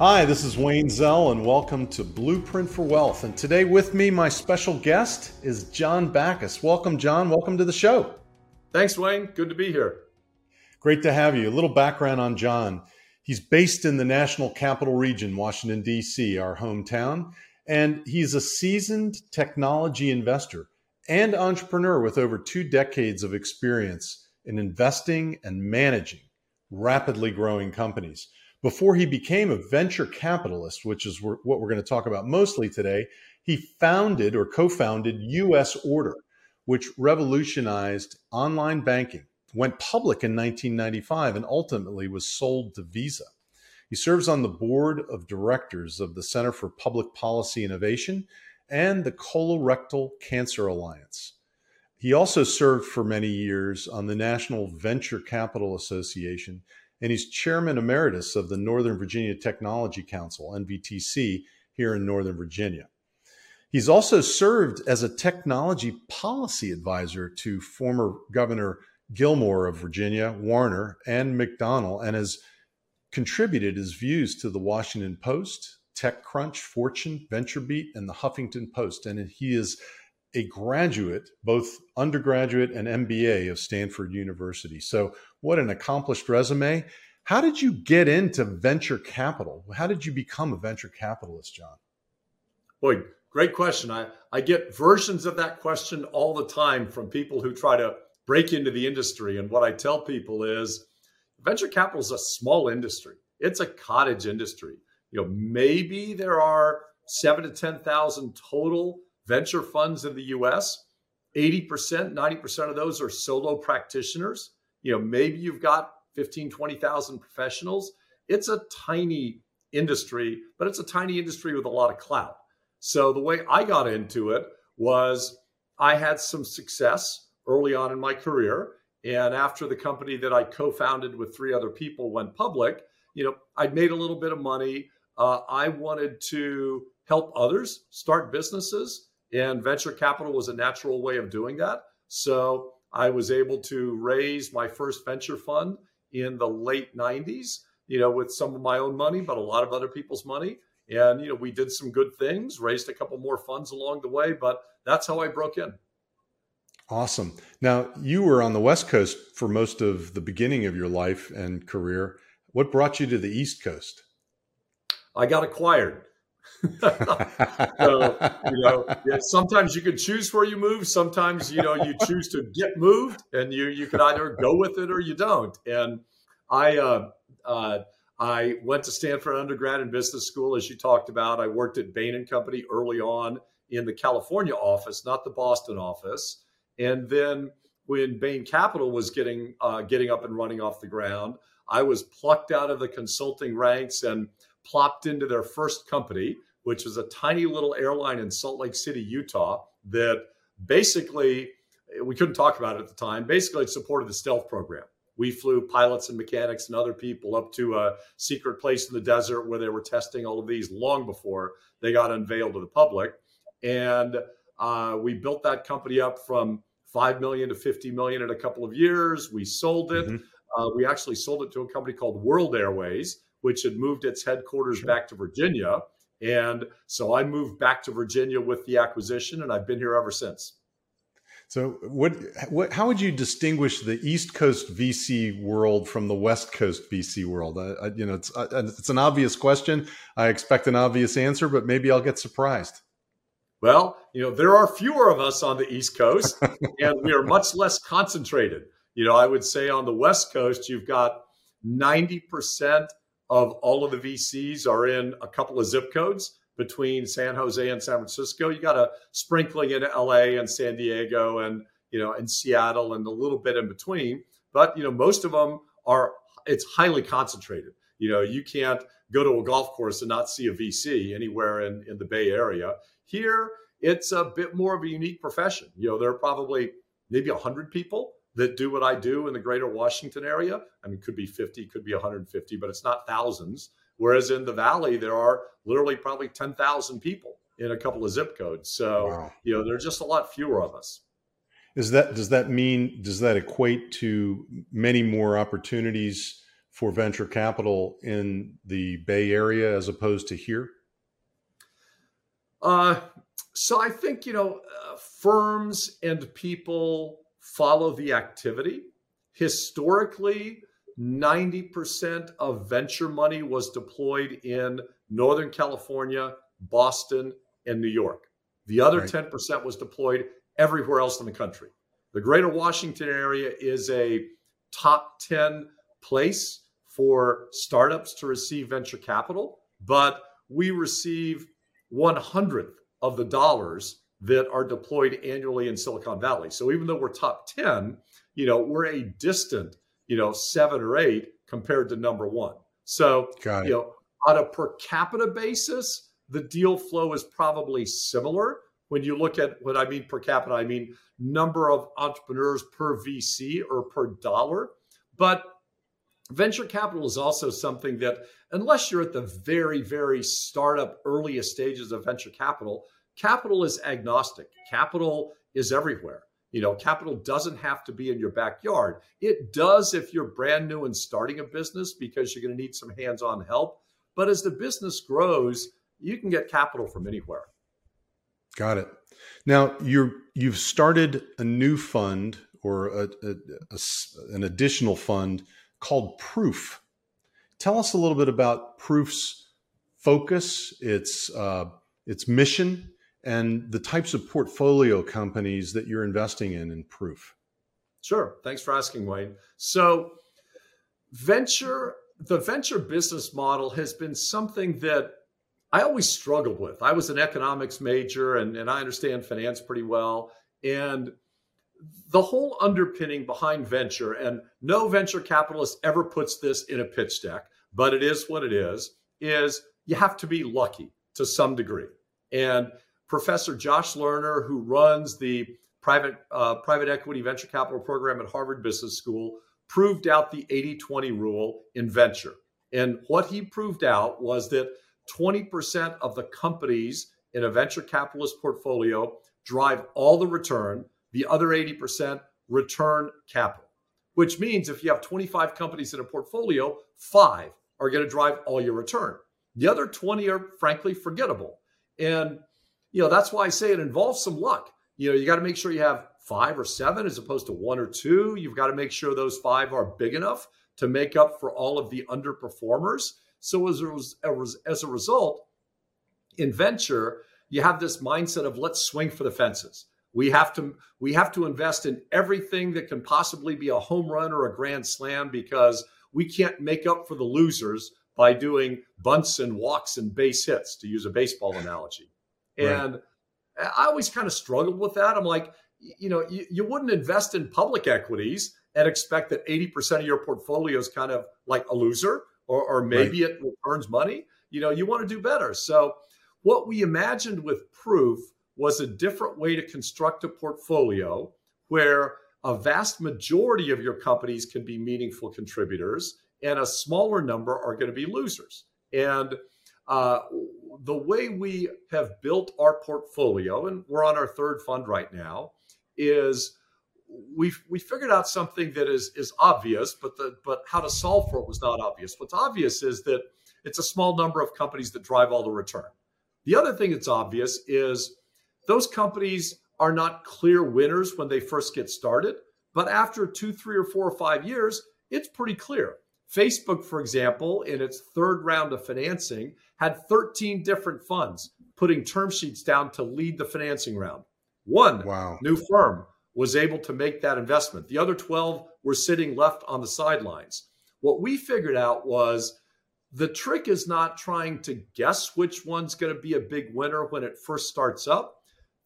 Hi, this is Wayne Zell, and welcome to Blueprint for Wealth. And today with me, my special guest is John Backus. Welcome, John. Welcome to the show. Thanks, Wayne. Good to be here. Great to have you. A little background on John. He's based in the National Capital Region, Washington, D.C., our hometown, and he's a seasoned technology investor and entrepreneur with over two decades of experience in investing and managing rapidly growing companies. Before he became a venture capitalist, which is what we're going to talk about mostly today, he founded or co founded US Order, which revolutionized online banking, went public in 1995, and ultimately was sold to Visa. He serves on the board of directors of the Center for Public Policy Innovation and the Colorectal Cancer Alliance. He also served for many years on the National Venture Capital Association and he's chairman emeritus of the Northern Virginia Technology Council, NVTC, here in Northern Virginia. He's also served as a technology policy advisor to former Governor Gilmore of Virginia, Warner, and McDonnell, and has contributed his views to the Washington Post, TechCrunch, Fortune, VentureBeat, and the Huffington Post. And he is a graduate, both undergraduate and MBA of Stanford University. So, what an accomplished resume. How did you get into venture capital? How did you become a venture capitalist, John? Boy, great question. I, I get versions of that question all the time from people who try to break into the industry. And what I tell people is venture capital is a small industry, it's a cottage industry. You know, maybe there are seven to 10,000 total venture funds in the US, 80%, 90% of those are solo practitioners. You know, maybe you've got 15, 20,000 professionals. It's a tiny industry, but it's a tiny industry with a lot of clout. So the way I got into it was I had some success early on in my career. And after the company that I co founded with three other people went public, you know, I'd made a little bit of money. Uh, I wanted to help others start businesses. And venture capital was a natural way of doing that. So I was able to raise my first venture fund in the late 90s, you know, with some of my own money, but a lot of other people's money. And, you know, we did some good things, raised a couple more funds along the way, but that's how I broke in. Awesome. Now, you were on the West Coast for most of the beginning of your life and career. What brought you to the East Coast? I got acquired. so, you know, yeah, sometimes you can choose where you move. Sometimes, you know, you choose to get moved and you, you can either go with it or you don't. And I, uh, uh, I went to Stanford undergrad in business school, as you talked about. I worked at Bain and Company early on in the California office, not the Boston office. And then when Bain Capital was getting uh, getting up and running off the ground, I was plucked out of the consulting ranks and plopped into their first company, which was a tiny little airline in Salt Lake City, Utah, that basically we couldn't talk about it at the time. Basically, it supported the stealth program. We flew pilots and mechanics and other people up to a secret place in the desert where they were testing all of these long before they got unveiled to the public. And uh, we built that company up from 5 million to 50 million in a couple of years. We sold it. Mm-hmm. Uh, we actually sold it to a company called World Airways, which had moved its headquarters sure. back to Virginia. And so I moved back to Virginia with the acquisition, and I've been here ever since. So, what, what, how would you distinguish the East Coast VC world from the West Coast VC world? Uh, you know, it's uh, it's an obvious question. I expect an obvious answer, but maybe I'll get surprised. Well, you know, there are fewer of us on the East Coast, and we are much less concentrated. You know, I would say on the West Coast, you've got ninety percent of all of the VCs are in a couple of zip codes between San Jose and San Francisco. You got a sprinkling in LA and San Diego and you know and Seattle and a little bit in between. But you know most of them are it's highly concentrated. You know you can't go to a golf course and not see a VC anywhere in, in the Bay Area. Here it's a bit more of a unique profession. You know there are probably maybe 100 people that do what I do in the greater Washington area. I mean, could be 50, could be 150, but it's not thousands. Whereas in the valley, there are literally probably 10,000 people in a couple of zip codes. So, wow. you know, there's just a lot fewer of us. Is that does that mean does that equate to many more opportunities for venture capital in the Bay Area as opposed to here? Uh, so I think, you know, uh, firms and people follow the activity. Historically, 90% of venture money was deployed in Northern California, Boston, and New York. The other right. 10% was deployed everywhere else in the country. The greater Washington area is a top 10 place for startups to receive venture capital, but we receive one hundredth of the dollars that are deployed annually in Silicon Valley. So even though we're top 10, you know, we're a distant, you know, seven or eight compared to number one. So, you know, on a per capita basis, the deal flow is probably similar. When you look at what I mean per capita, I mean number of entrepreneurs per VC or per dollar. But venture capital is also something that, unless you're at the very, very startup earliest stages of venture capital, capital is agnostic. Capital is everywhere. You know, capital doesn't have to be in your backyard. It does if you're brand new and starting a business because you're going to need some hands on help. But as the business grows, you can get capital from anywhere. Got it. Now you're you've started a new fund or a, a, a, an additional fund called Proof. Tell us a little bit about Proof's focus, its uh, its mission, and the types of portfolio companies that you're investing in in Proof. Sure. Thanks for asking, Wayne. So, venture the venture business model has been something that I always struggled with. I was an economics major and, and I understand finance pretty well. And the whole underpinning behind venture, and no venture capitalist ever puts this in a pitch deck, but it is what it is, is you have to be lucky to some degree. And Professor Josh Lerner, who runs the private uh, private equity venture capital program at Harvard Business School, proved out the 80-20 rule in venture. And what he proved out was that 20% of the companies in a venture capitalist portfolio drive all the return, the other 80% return capital, which means if you have 25 companies in a portfolio, five are going to drive all your return. The other 20 are frankly forgettable. And you know, that's why I say it involves some luck. You know, you got to make sure you have five or seven as opposed to one or two. You've got to make sure those five are big enough to make up for all of the underperformers. So as a, as a result, in venture, you have this mindset of let's swing for the fences. We have to we have to invest in everything that can possibly be a home run or a grand slam because we can't make up for the losers by doing bunts and walks and base hits to use a baseball analogy. And right. I always kind of struggled with that. I'm like, you know, you, you wouldn't invest in public equities and expect that 80% of your portfolio is kind of like a loser or, or maybe right. it returns money. You know, you want to do better. So, what we imagined with Proof was a different way to construct a portfolio where a vast majority of your companies can be meaningful contributors and a smaller number are going to be losers. And uh, the way we have built our portfolio, and we're on our third fund right now, is we we figured out something that is is obvious, but the but how to solve for it was not obvious. What's obvious is that it's a small number of companies that drive all the return. The other thing that's obvious is those companies are not clear winners when they first get started, but after two, three, or four or five years, it's pretty clear. Facebook, for example, in its third round of financing, had 13 different funds putting term sheets down to lead the financing round. One wow. new firm was able to make that investment. The other 12 were sitting left on the sidelines. What we figured out was the trick is not trying to guess which one's going to be a big winner when it first starts up.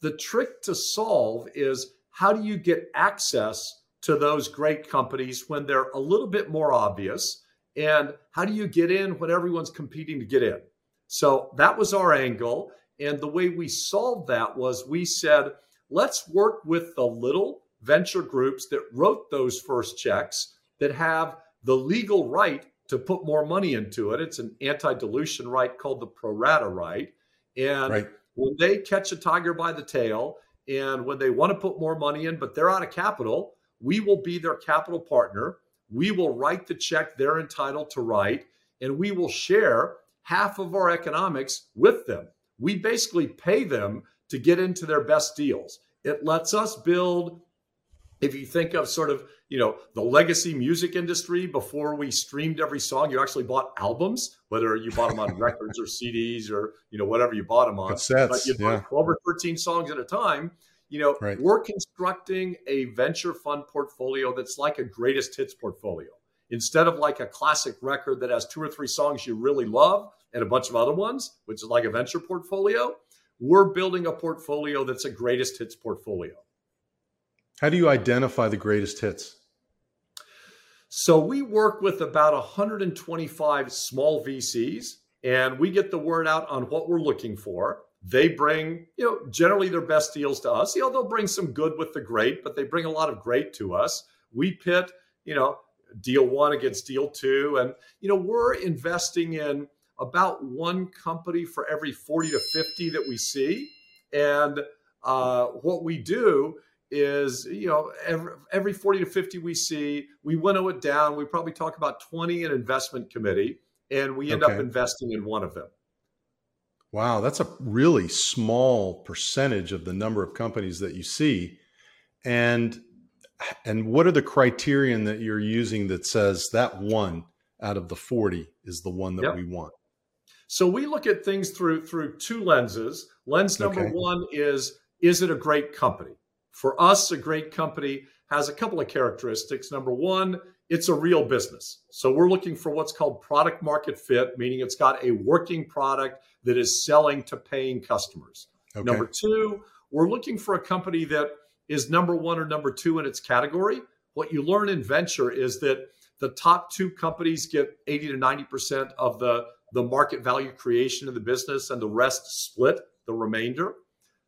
The trick to solve is how do you get access to those great companies when they're a little bit more obvious? And how do you get in when everyone's competing to get in? So that was our angle. And the way we solved that was we said, let's work with the little venture groups that wrote those first checks that have the legal right to put more money into it. It's an anti dilution right called the pro rata right. And right. when they catch a tiger by the tail and when they want to put more money in, but they're out of capital, we will be their capital partner. we will write the check they're entitled to write, and we will share half of our economics with them. We basically pay them to get into their best deals. It lets us build if you think of sort of you know the legacy music industry before we streamed every song you actually bought albums whether you bought them on records or cds or you know whatever you bought them on Cassettes, but you yeah. 12 or 13 songs at a time you know right. we're constructing a venture fund portfolio that's like a greatest hits portfolio instead of like a classic record that has two or three songs you really love and a bunch of other ones which is like a venture portfolio we're building a portfolio that's a greatest hits portfolio how do you identify the greatest hits? So we work with about 125 small VCs and we get the word out on what we're looking for. They bring, you know, generally their best deals to us. You know, they'll bring some good with the great, but they bring a lot of great to us. We pit, you know, deal one against deal two. And, you know, we're investing in about one company for every 40 to 50 that we see. And uh, what we do is you know every, every 40 to 50 we see we winnow it down we probably talk about 20 in investment committee and we end okay. up investing in one of them wow that's a really small percentage of the number of companies that you see and and what are the criterion that you're using that says that one out of the 40 is the one that yep. we want so we look at things through through two lenses lens number okay. one is is it a great company for us, a great company has a couple of characteristics. Number one, it's a real business. So we're looking for what's called product market fit, meaning it's got a working product that is selling to paying customers. Okay. Number two, we're looking for a company that is number one or number two in its category. What you learn in venture is that the top two companies get 80 to 90% of the, the market value creation of the business, and the rest split the remainder.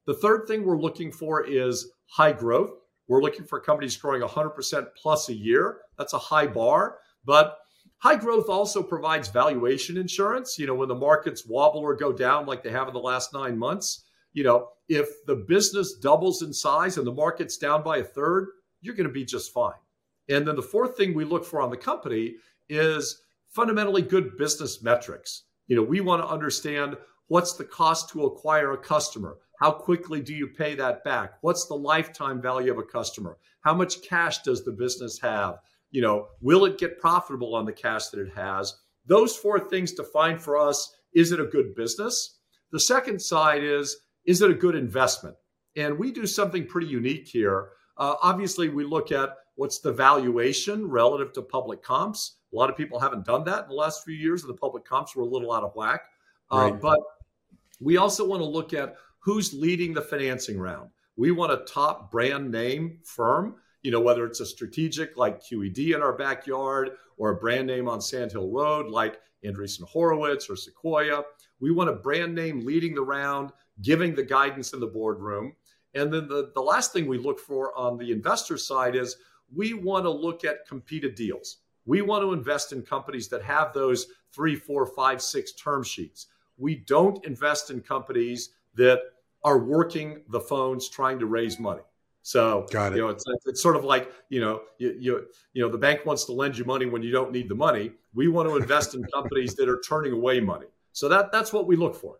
The third thing we're looking for is high growth. We're looking for companies growing 100% plus a year. That's a high bar, but high growth also provides valuation insurance. You know, when the markets wobble or go down like they have in the last nine months, you know, if the business doubles in size and the market's down by a third, you're going to be just fine. And then the fourth thing we look for on the company is fundamentally good business metrics. You know, we want to understand what's the cost to acquire a customer? How quickly do you pay that back? What's the lifetime value of a customer? How much cash does the business have? You know, will it get profitable on the cash that it has? Those four things define for us is it a good business? The second side is is it a good investment? And we do something pretty unique here. Uh, obviously, we look at what's the valuation relative to public comps. A lot of people haven't done that in the last few years, and the public comps were a little out of whack. Uh, right. But we also want to look at who's leading the financing round. We want a top brand name firm, you know, whether it's a strategic like QED in our backyard or a brand name on Sandhill Road like Andreessen Horowitz or Sequoia. We want a brand name leading the round, giving the guidance in the boardroom. And then the, the last thing we look for on the investor side is we want to look at competed deals. We want to invest in companies that have those three, four, five, six term sheets. We don't invest in companies that are working the phones trying to raise money. So Got it. you know, it's, it's sort of like you know, you, you you know, the bank wants to lend you money when you don't need the money. We want to invest in companies that are turning away money. So that that's what we look for.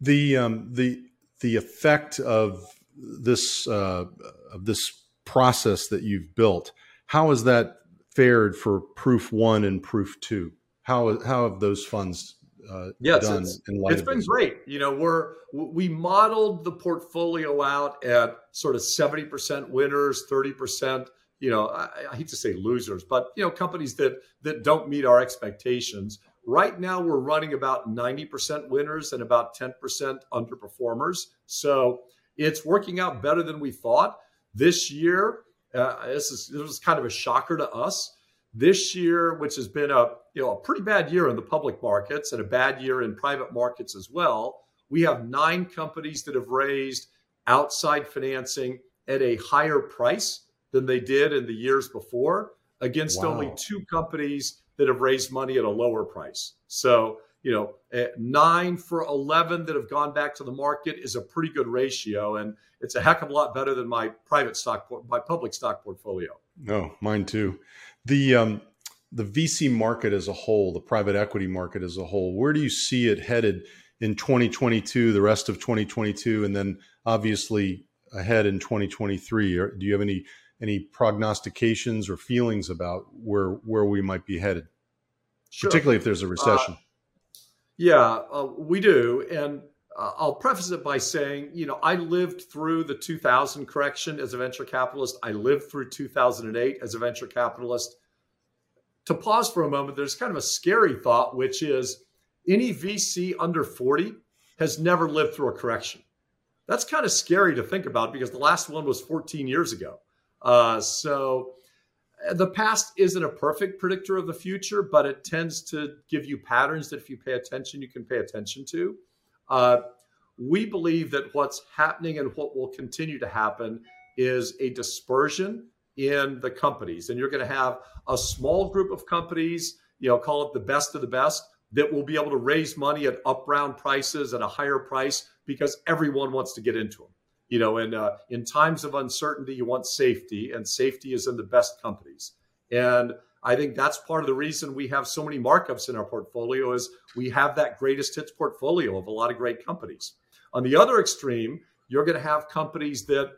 The um, the the effect of this uh, of this process that you've built. How has that fared for Proof One and Proof Two? How how have those funds uh, yes, done it's, it's been great. You know, we're we modeled the portfolio out at sort of seventy percent winners, thirty percent. You know, I, I hate to say losers, but you know, companies that that don't meet our expectations. Right now, we're running about ninety percent winners and about ten percent underperformers. So it's working out better than we thought. This year, uh, this is this was kind of a shocker to us this year, which has been a you know a pretty bad year in the public markets and a bad year in private markets as well, we have nine companies that have raised outside financing at a higher price than they did in the years before, against wow. only two companies that have raised money at a lower price. So you know, nine for 11 that have gone back to the market is a pretty good ratio. And it's a heck of a lot better than my private stock, my public stock portfolio. No, mine too. The um, the VC market as a whole, the private equity market as a whole, where do you see it headed in 2022, the rest of 2022, and then obviously ahead in 2023? do you have any any prognostications or feelings about where where we might be headed, sure. particularly if there's a recession? Uh, yeah, uh, we do, and uh, I'll preface it by saying, you know, I lived through the 2000 correction as a venture capitalist. I lived through 2008 as a venture capitalist. To pause for a moment, there's kind of a scary thought, which is any VC under 40 has never lived through a correction. That's kind of scary to think about because the last one was 14 years ago. Uh, so uh, the past isn't a perfect predictor of the future, but it tends to give you patterns that if you pay attention, you can pay attention to. Uh, we believe that what's happening and what will continue to happen is a dispersion in the companies. And you're going to have a small group of companies, you know, call it the best of the best, that will be able to raise money at up round prices at a higher price because everyone wants to get into them. You know, and uh, in times of uncertainty, you want safety, and safety is in the best companies. And I think that's part of the reason we have so many markups in our portfolio is we have that greatest hits portfolio of a lot of great companies. On the other extreme, you're going to have companies that,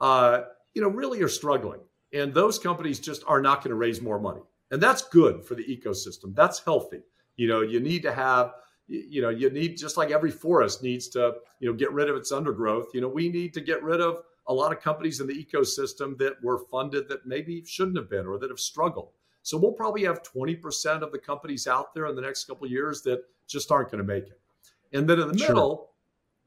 uh, you know, really are struggling, and those companies just are not going to raise more money, and that's good for the ecosystem. That's healthy. You know, you need to have you know you need just like every forest needs to you know get rid of its undergrowth you know we need to get rid of a lot of companies in the ecosystem that were funded that maybe shouldn't have been or that have struggled. So we'll probably have 20% of the companies out there in the next couple of years that just aren't going to make it. And then in the sure. middle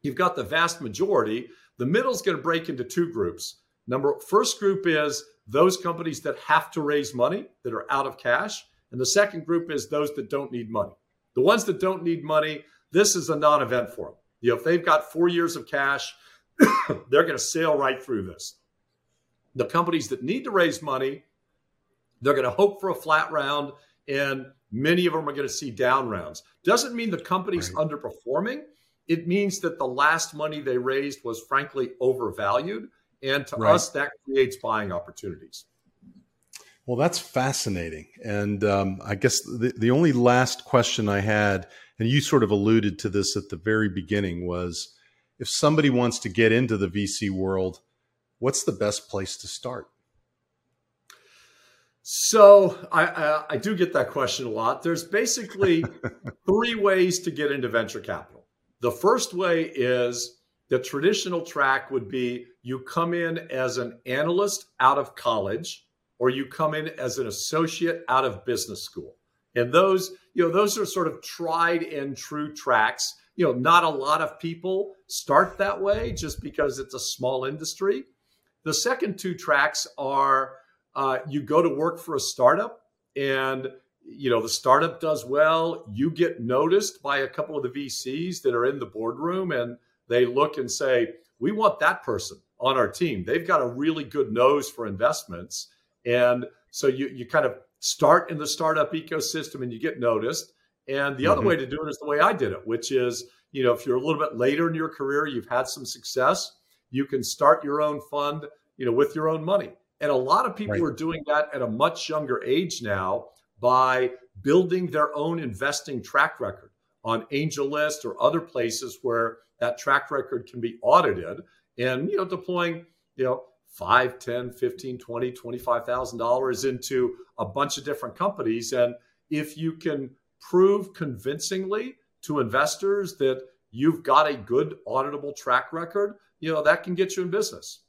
you've got the vast majority. The middle is going to break into two groups. Number first group is those companies that have to raise money that are out of cash and the second group is those that don't need money the ones that don't need money, this is a non event for them. You know, if they've got four years of cash, they're going to sail right through this. The companies that need to raise money, they're going to hope for a flat round, and many of them are going to see down rounds. Doesn't mean the company's right. underperforming. It means that the last money they raised was frankly overvalued. And to right. us, that creates buying opportunities. Well, that's fascinating. And um, I guess the, the only last question I had, and you sort of alluded to this at the very beginning, was if somebody wants to get into the VC world, what's the best place to start? So I, I, I do get that question a lot. There's basically three ways to get into venture capital. The first way is the traditional track would be you come in as an analyst out of college or you come in as an associate out of business school. And those, you know, those are sort of tried and true tracks. You know, not a lot of people start that way just because it's a small industry. The second two tracks are uh, you go to work for a startup and you know the startup does well you get noticed by a couple of the vcs that are in the boardroom and they look and say we want that person on our team they've got a really good nose for investments and so you you kind of start in the startup ecosystem and you get noticed. And the mm-hmm. other way to do it is the way I did it, which is, you know, if you're a little bit later in your career, you've had some success, you can start your own fund, you know, with your own money. And a lot of people right. are doing that at a much younger age now by building their own investing track record on AngelList or other places where that track record can be audited and, you know, deploying, you know, 5 10 15 20 $25000 into a bunch of different companies. And if you can prove convincingly to investors that you've got a good auditable track record you know that can get you in business.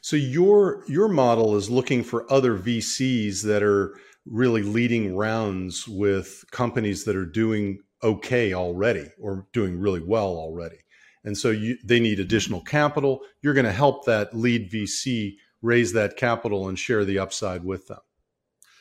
So your your model is looking for other vcs that are really leading rounds with companies that are doing okay already or doing really well already and so you, they need additional capital. You're going to help that lead VC raise that capital and share the upside with them.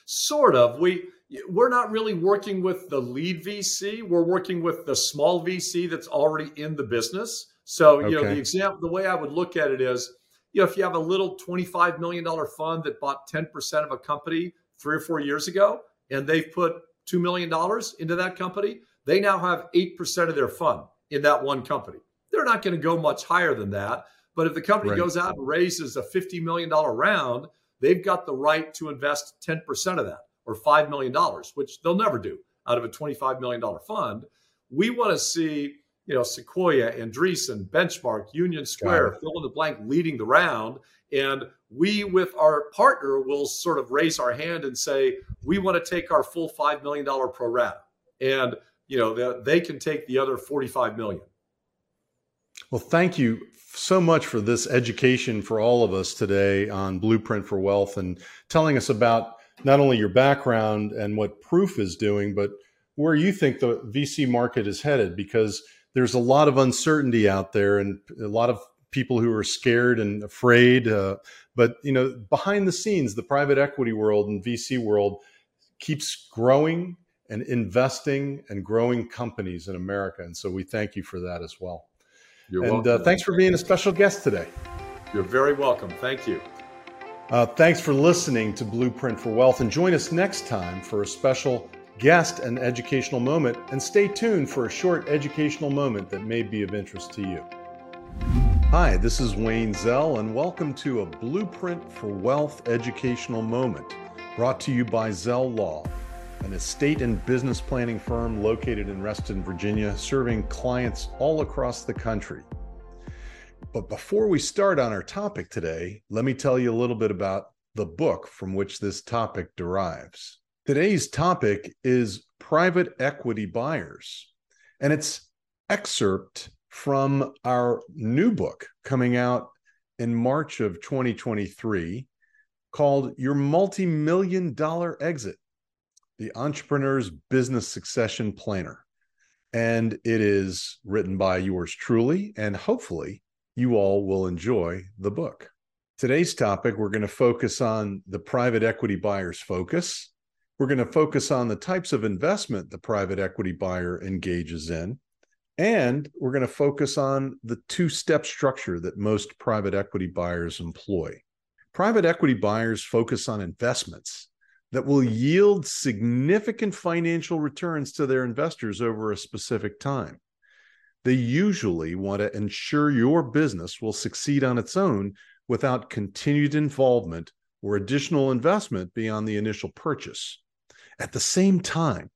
Sort of. We we're not really working with the lead VC. We're working with the small VC that's already in the business. So you okay. know the example, the way I would look at it is, you know, if you have a little twenty-five million dollar fund that bought ten percent of a company three or four years ago, and they've put two million dollars into that company, they now have eight percent of their fund in that one company. They're not going to go much higher than that. But if the company right. goes out and raises a $50 million round, they've got the right to invest 10% of that or $5 million, which they'll never do out of a $25 million fund. We want to see, you know, Sequoia, Andreessen, Benchmark, Union Square, fill in the blank, leading the round. And we, with our partner, will sort of raise our hand and say, we want to take our full $5 million pro rata. And, you know, they can take the other 45 million. Well, thank you so much for this education for all of us today on Blueprint for Wealth and telling us about not only your background and what Proof is doing, but where you think the VC market is headed because there's a lot of uncertainty out there and a lot of people who are scared and afraid. Uh, but you know, behind the scenes, the private equity world and VC world keeps growing and investing and growing companies in America. And so we thank you for that as well. You're and uh, thanks for being a special guest today. You're very welcome. Thank you. Uh, thanks for listening to Blueprint for Wealth and join us next time for a special guest and educational moment. And stay tuned for a short educational moment that may be of interest to you. Hi, this is Wayne Zell, and welcome to a Blueprint for Wealth educational moment brought to you by Zell Law an estate and business planning firm located in Reston, Virginia, serving clients all across the country. But before we start on our topic today, let me tell you a little bit about the book from which this topic derives. Today's topic is private equity buyers, and it's excerpt from our new book coming out in March of 2023 called Your Multi-Million Dollar Exit the Entrepreneur's Business Succession Planner. And it is written by yours truly, and hopefully you all will enjoy the book. Today's topic, we're going to focus on the private equity buyer's focus. We're going to focus on the types of investment the private equity buyer engages in. And we're going to focus on the two step structure that most private equity buyers employ. Private equity buyers focus on investments that will yield significant financial returns to their investors over a specific time. They usually want to ensure your business will succeed on its own without continued involvement or additional investment beyond the initial purchase. At the same time,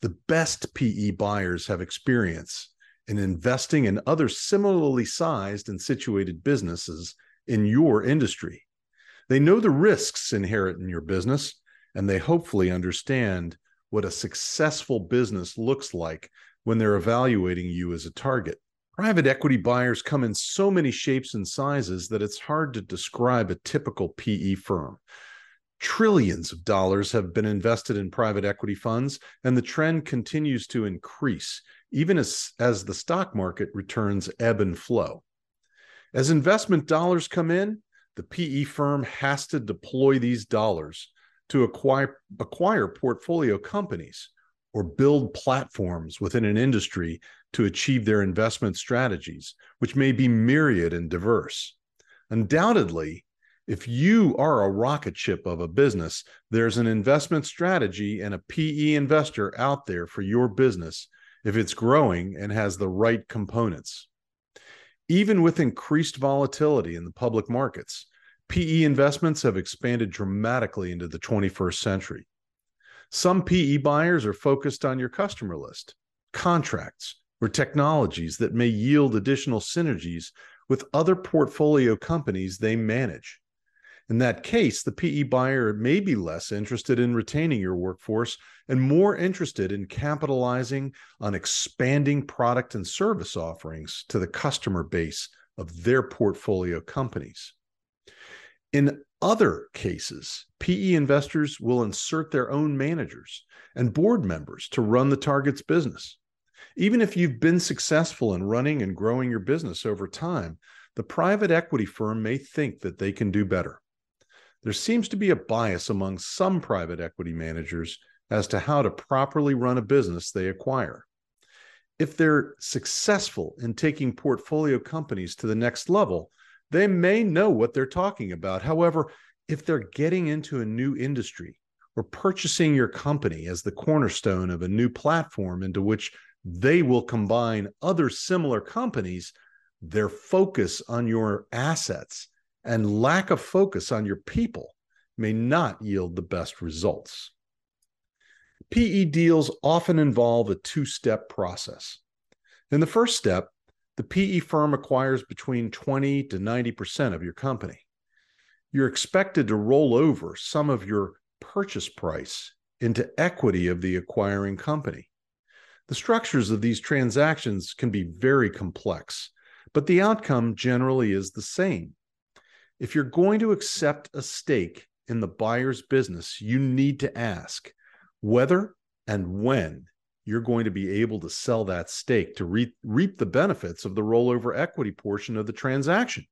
the best PE buyers have experience in investing in other similarly sized and situated businesses in your industry. They know the risks inherent in your business and they hopefully understand what a successful business looks like when they're evaluating you as a target. Private equity buyers come in so many shapes and sizes that it's hard to describe a typical PE firm. Trillions of dollars have been invested in private equity funds, and the trend continues to increase, even as, as the stock market returns ebb and flow. As investment dollars come in, the PE firm has to deploy these dollars to acquire, acquire portfolio companies or build platforms within an industry to achieve their investment strategies, which may be myriad and diverse. Undoubtedly, if you are a rocket ship of a business, there's an investment strategy and a PE investor out there for your business if it's growing and has the right components. Even with increased volatility in the public markets, PE investments have expanded dramatically into the 21st century. Some PE buyers are focused on your customer list, contracts, or technologies that may yield additional synergies with other portfolio companies they manage. In that case, the PE buyer may be less interested in retaining your workforce and more interested in capitalizing on expanding product and service offerings to the customer base of their portfolio companies. In other cases, PE investors will insert their own managers and board members to run the target's business. Even if you've been successful in running and growing your business over time, the private equity firm may think that they can do better. There seems to be a bias among some private equity managers as to how to properly run a business they acquire. If they're successful in taking portfolio companies to the next level, they may know what they're talking about. However, if they're getting into a new industry or purchasing your company as the cornerstone of a new platform into which they will combine other similar companies, their focus on your assets and lack of focus on your people may not yield the best results. PE deals often involve a two step process. In the first step, the PE firm acquires between 20 to 90% of your company. You're expected to roll over some of your purchase price into equity of the acquiring company. The structures of these transactions can be very complex, but the outcome generally is the same. If you're going to accept a stake in the buyer's business, you need to ask whether and when you're going to be able to sell that stake to re- reap the benefits of the rollover equity portion of the transaction.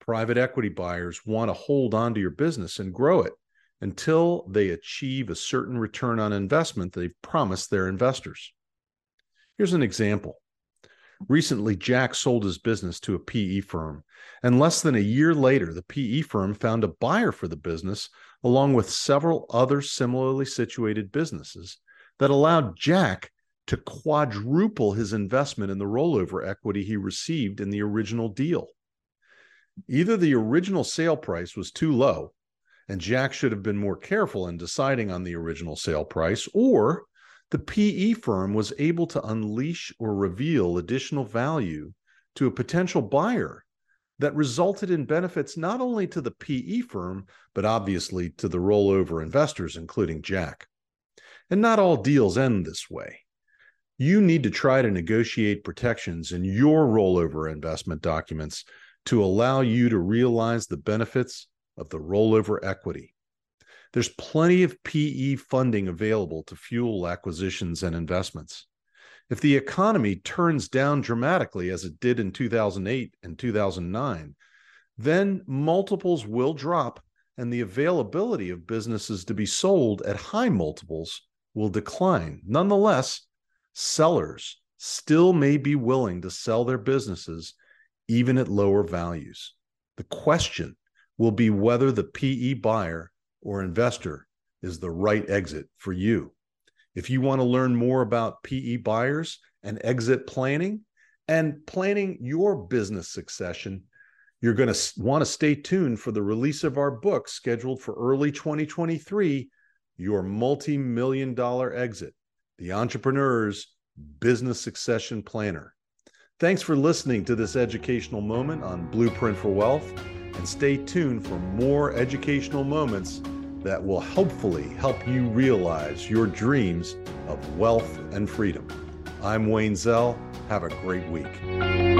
Private equity buyers want to hold on to your business and grow it until they achieve a certain return on investment they've promised their investors. Here's an example. Recently, Jack sold his business to a PE firm, and less than a year later, the PE firm found a buyer for the business, along with several other similarly situated businesses that allowed Jack to quadruple his investment in the rollover equity he received in the original deal. Either the original sale price was too low, and Jack should have been more careful in deciding on the original sale price, or the PE firm was able to unleash or reveal additional value to a potential buyer that resulted in benefits not only to the PE firm, but obviously to the rollover investors, including Jack. And not all deals end this way. You need to try to negotiate protections in your rollover investment documents to allow you to realize the benefits of the rollover equity. There's plenty of PE funding available to fuel acquisitions and investments. If the economy turns down dramatically as it did in 2008 and 2009, then multiples will drop and the availability of businesses to be sold at high multiples will decline. Nonetheless, sellers still may be willing to sell their businesses even at lower values. The question will be whether the PE buyer or investor is the right exit for you. If you want to learn more about PE buyers and exit planning and planning your business succession, you're going to want to stay tuned for the release of our book scheduled for early 2023 your multi million dollar exit, the entrepreneur's business succession planner. Thanks for listening to this educational moment on Blueprint for Wealth, and stay tuned for more educational moments that will hopefully help you realize your dreams of wealth and freedom. I'm Wayne Zell. Have a great week.